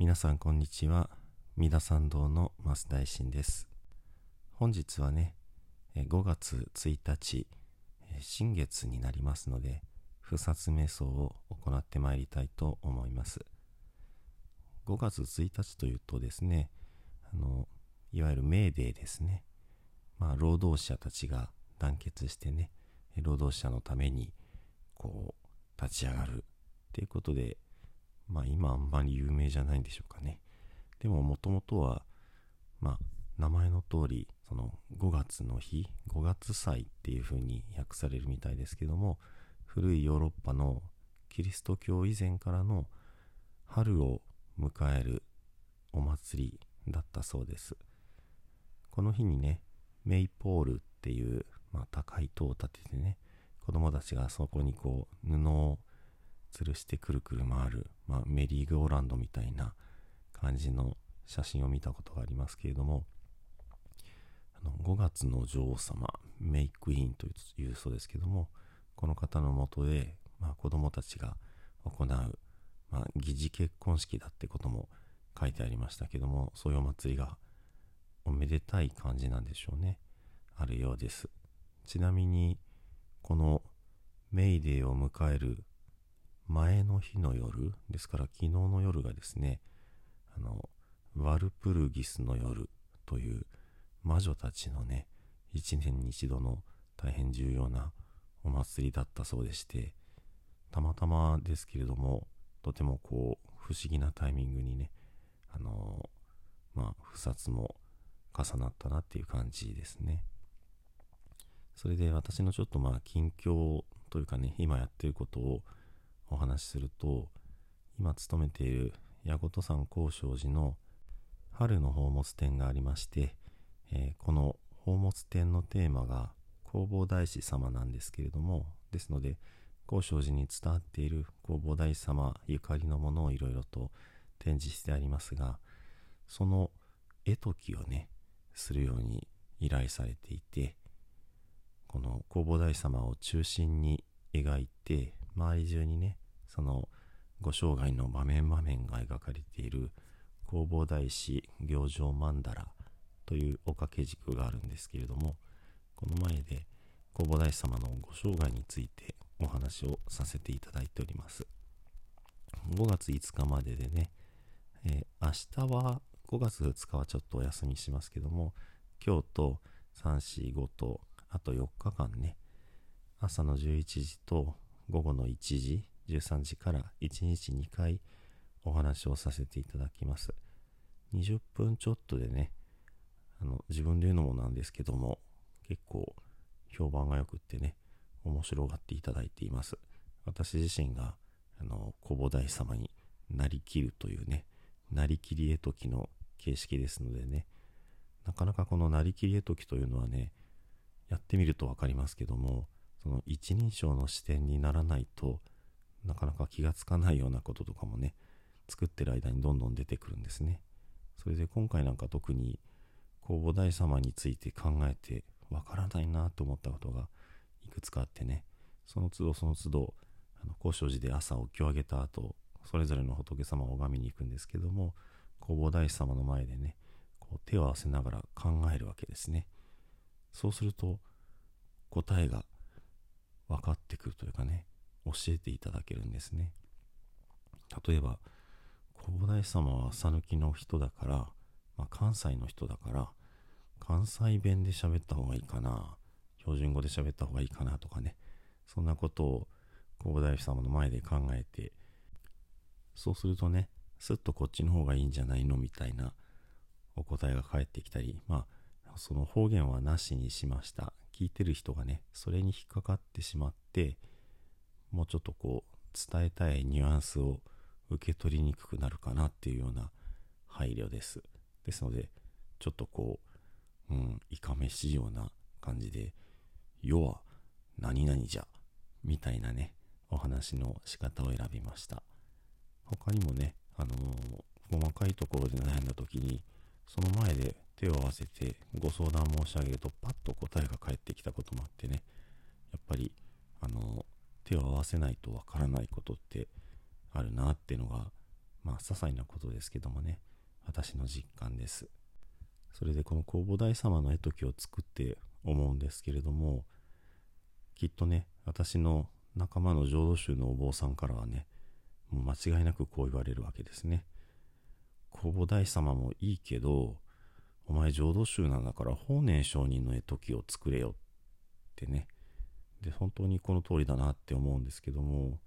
皆さんこんにちは。三田参道の増大臣です。本日はね5月1日新月になりますので不殺瞑想を行ってまいりたいと思います。5月1日というとですねあのいわゆるメーデーですね。まあ労働者たちが団結してね労働者のためにこう立ち上がるっていうことでまあ今あんまり有名じゃないんでしょうかね。でももともとはまあ名前の通りその5月の日5月祭っていう風に訳されるみたいですけども古いヨーロッパのキリスト教以前からの春を迎えるお祭りだったそうです。この日にねメイポールっていう、まあ、高い塔を立ててね子供たちがそこにこう布を吊るしてくるくる回る、まあ、メリーゴーランドみたいな感じの写真を見たことがありますけれどもあの5月の女王様メイクイーンというそうですけどもこの方のもとで、まあ、子供たちが行う、まあ、疑似結婚式だってことも書いてありましたけどもそういうお祭りがおめでたい感じなんでしょうね。あるようです。ちなみにこのメイデーを迎える前の日の夜ですから昨日の夜がですねあのワルプルギスの夜という魔女たちのね一年に一度の大変重要なお祭りだったそうでしてたまたまですけれどもとてもこう不思議なタイミングにねあのまあ不殺も重なったなっていう感じですね。それで私のちょっとまあ近況というかね今やってることをお話しすると今勤めている矢事山高尚寺の春の宝物展がありまして、えー、この宝物展のテーマが弘法大師様なんですけれどもですので高尚寺に伝わっている弘法大師様ゆかりのものをいろいろと展示してありますがその絵解きをねするように依頼されていてこの弘法大師様を中心に描いて周り中にねそのご生涯の場面場面が描かれている弘法大師行状曼荼羅というお掛け軸があるんですけれどもこの前で弘法大師様のご生涯についてお話をさせていただいております。5月5日まででね、えー、明日は5月2日はちょっとお休みしますけども今日と345とあと4日間ね朝の11時と午後の1時13時から1日2回お話をさせていただきます。20分ちょっとでねあの自分で言うのもなんですけども結構評判が良くってね面白がっていただいています。私自身があの小母大様になりきるというねなりきり絵解きの形式ですのでねなかなかこのなりきり絵解きというのはねやってみると分かりますけどもその一人称の視点にならないとなかなか気がつかないようなこととかもね作ってる間にどんどん出てくるんですね。それで今回なんか特に弘法大様について考えてわからないなと思ったことがいくつかあってねその都度その都度あの高尚寺で朝起き上げた後それぞれの仏様を拝みに行くんですけども弘法大師様の前でねこう手を合わせながら考えるわけですね。そうすると答えが分かってくるというかね教えていただけるんですね。例えば広大師様は朝抜きの人だから、まあ、関西の人だから関西弁で喋った方がいいかな標準語で喋った方がいいかなとかね。そんなことを広大様の前で考えてそうするとねすっとこっちの方がいいんじゃないの？みたいなお答えが返ってきたりまあその方言はなしにしました。聞いてる人がねそれに引っかかってしまってもうちょっとこう伝えたいニュアンスを受け取りにくくなるかなっていうような配慮です。ですのでちょっとこううんいかめしいような感じで要は何々じゃみたいなねお話の仕方を選びました。他にもねあのー、細かいところで悩んだ時にその前で手を合わせてご相談申し上げるとパッと答えが返ってきたこともあってねやっぱりあの手を合わせないとわからないことってあるなっていうのがまあ些細なことですけどもね。私の実感です。それでこの弘法大様の絵解きを作って思うんですけれどもきっとね私の仲間の浄土宗のお坊さんからはねもう間違いなくこう言われるわけですね。弘法大様もいいけどお前浄土宗なんだから法然上人の絵解きを作れよってねで本当にこの通りだなって思うんですけども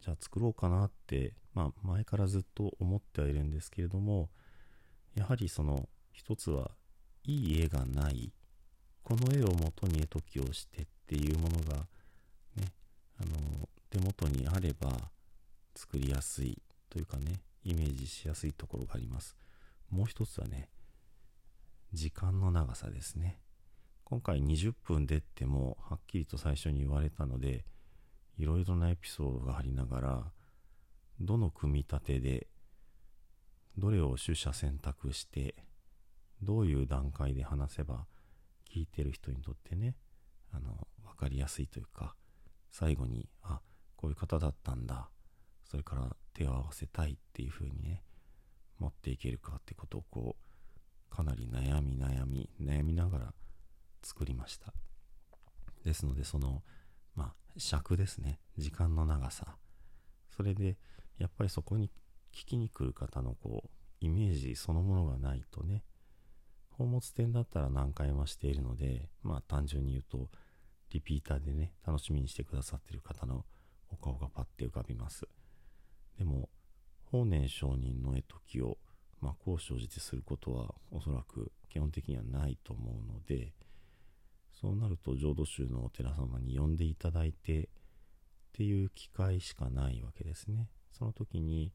じゃあ作ろうかなってまあ前からずっと思ってはいるんですけれどもやはりその一つはいい絵がないこの絵をもとに絵解きをしてっていうものがねあの手元にあれば作りやすいというかねイメージしやすいところがあります。もう一つはね時間の長さですね。今回20分でってもはっきりと最初に言われたのでいろいろなエピソードがありながらどの組み立てでどれを取捨選択してどういう段階で話せば聞いてる人にとってねあの分かりやすいというか最後にあこういう方だったんだそれから手を合わせたいっていう風にね持っていけるかってことをこうかなり悩み悩み悩みながら作りました。ですのでそのまあ尺ですね。時間の長さ。それでやっぱりそこに聞きに来る方のこうイメージそのものがないとね宝物店だったら何回もしているのでまあ単純に言うとリピーターでね楽しみにしてくださってる方のお顔がパッて浮かびます。でも法然上人の絵解きをまあ、こう生じてすることはおそらく基本的にはないと思うのでそうなると浄土宗のお寺様に呼んでいただいてっていう機会しかないわけですね。その時に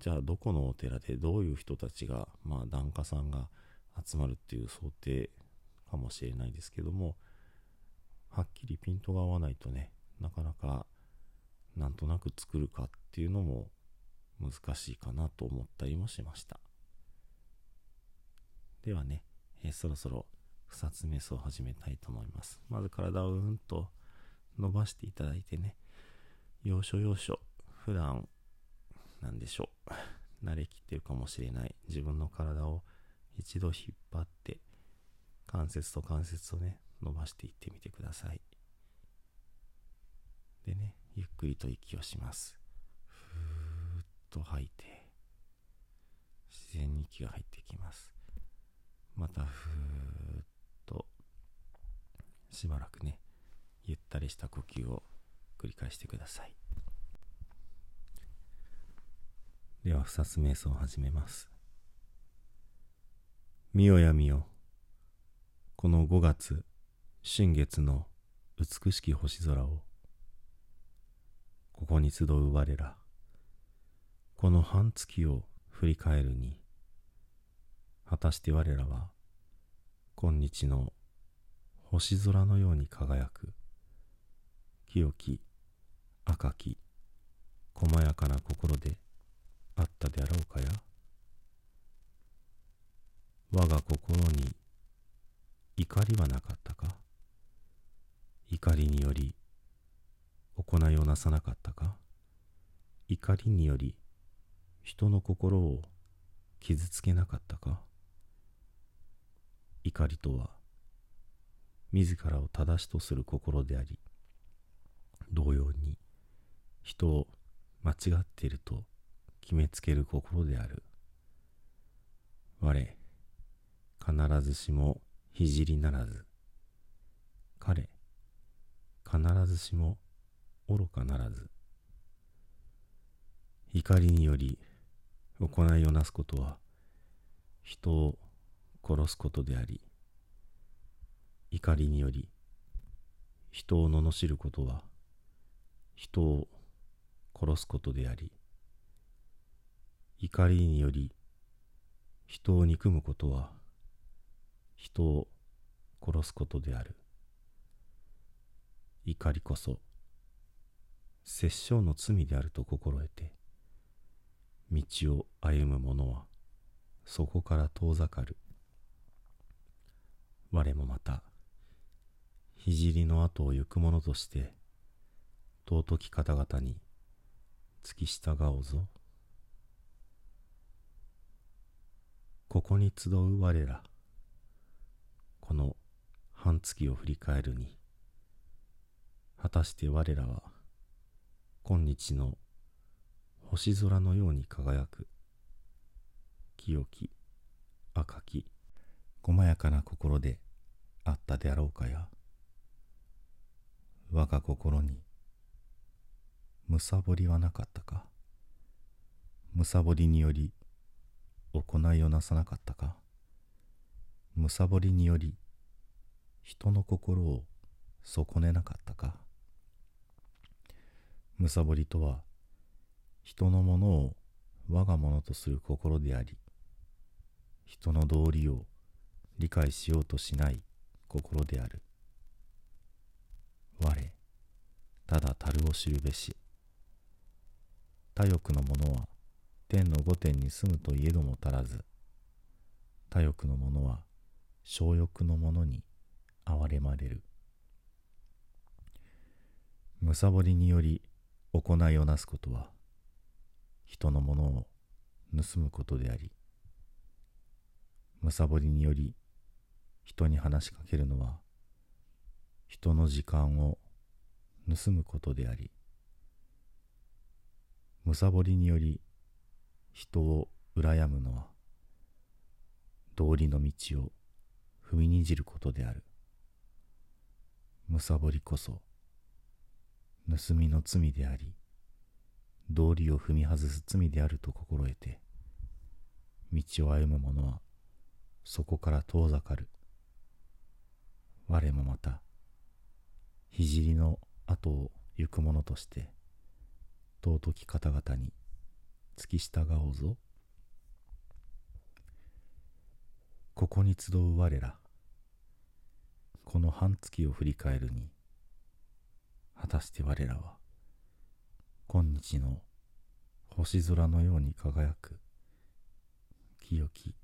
じゃあどこのお寺でどういう人たちがまあ檀家さんが集まるっていう想定かもしれないですけどもはっきりピントが合わないとねなかなかなんとなく作るかっていうのも難しいかなと思ったりもしました。ではね、えー、そろそろ不殺瞑想を始めたいと思います。まず体をうんと伸ばしていただいてね。要所要所。普段なんでしょう。慣れきってるかもしれない。自分の体を一度引っ張って関節と関節をね伸ばしていってみてください。でねゆっくりと息をします。ふーっと吐いて自然に息が入ってきます。またふーっと。しばらくねゆったりした呼吸を繰り返してください。では二つ瞑想を始めます。見よや見よこの5月新月の美しき星空をここに集う我らこの半月を振り返るに果たして我らは今日の星空のように輝く。清き赤き細やかな心であったであろうかや。我が心に怒りはなかったか。怒りにより行いをなさなかったか。怒りにより人の心を傷つけなかったか。怒りとは自らを正しとする心であり同様に人を間違っていると決めつける心である。我必ずしも聖ならず。彼必ずしも愚かならず。怒りにより行いをなすことは人を殺すことであり怒りにより人を罵ることは人を殺すことであり怒りにより人を憎むことは人を殺すことである。怒りこそ殺生の罪であると心得て道を歩む者はそこから遠ざかる。我もまた聖の後を行く者として尊き方々に付き従おうぞ。ここに集う我らこの半月を振り返るに果たして我らは今日の星空のように輝く。清き赤き細やかな心であったであろうかや。我が心にむさぼりはなかったか？むさぼりにより行いをなさなかったか？むさぼりにより人の心を損ねなかったか？むさぼりとは人のものを我がものとする心であり人の道理を理解しようとしない心である。我ただ樽を知るべし。他欲の者は天の御殿に住むといえども足らず。他欲の者は小欲の者に憐れまれる。むさぼりにより行いをなすことは人のものを盗むことであり。むさぼりにより人に話しかけるのは人の時間を盗むことでありむさぼりにより人を羨むのは道理の道を踏みにじることである。むさぼりこそ盗みの罪であり道理を踏み外す罪であると心得て道を歩む者はそこから遠ざかる。我もまた聖の後を行く者として尊き方々に付き従おうぞ。ここに集う我らこの半月を振り返るに果たして我らは今日の星空のように輝く清き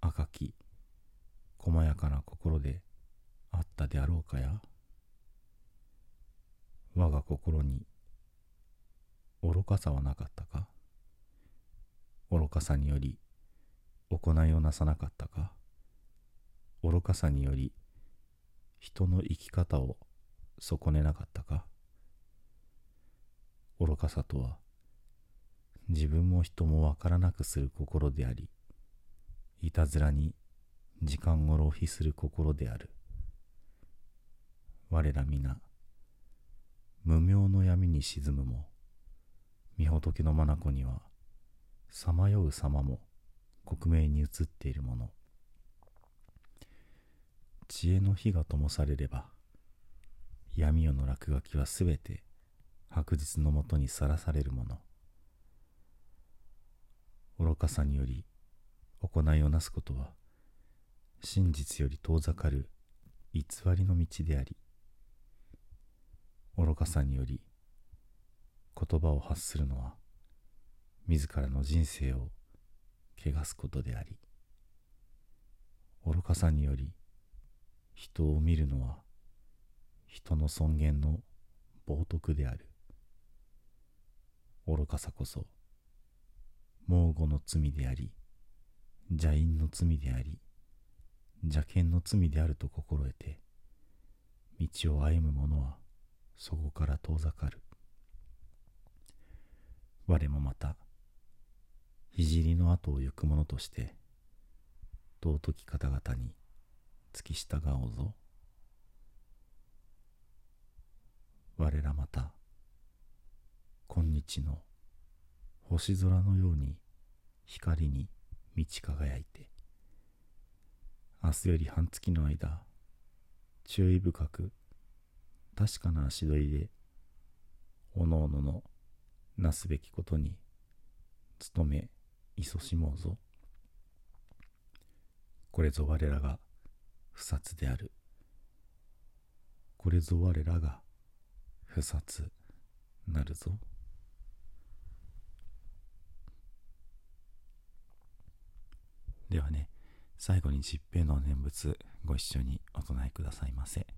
赤き細やかな心であったであろうかや。我が心に愚かさはなかったか？愚かさにより行いをなさなかったか？愚かさにより人の生き方を損ねなかったか？愚かさとは自分も人もわからなくする心でありいたずらに時間を浪費する心である。我ら皆無名の闇に沈むも御仏の眼にはさまよう様も克明に映っているもの。知恵の火が灯されれば闇夜の落書きはすべて白日のもとにさらされるもの。愚かさにより行いをなすことは真実より遠ざかる偽りの道であり愚かさにより言葉を発するのは自らの人生を汚すことであり愚かさにより人を見るのは人の尊厳の冒涜である。愚かさこそ猛虎の罪であり邪因の罪であり邪剣の罪であると心得て道を歩む者はそこから遠ざかる。我もまた聖の後を行く者として尊き方々に付き従おうぞ。我らまた今日の星空のように光に満ち輝いて明日より半月の間注意深く確かな足取りでおのおののなすべきことに努め勤しもうぞ。これぞ我らが不殺である。これぞ我らが不殺なるぞ。ではね最後に十平の念仏ご一緒にお唱えくださいませ。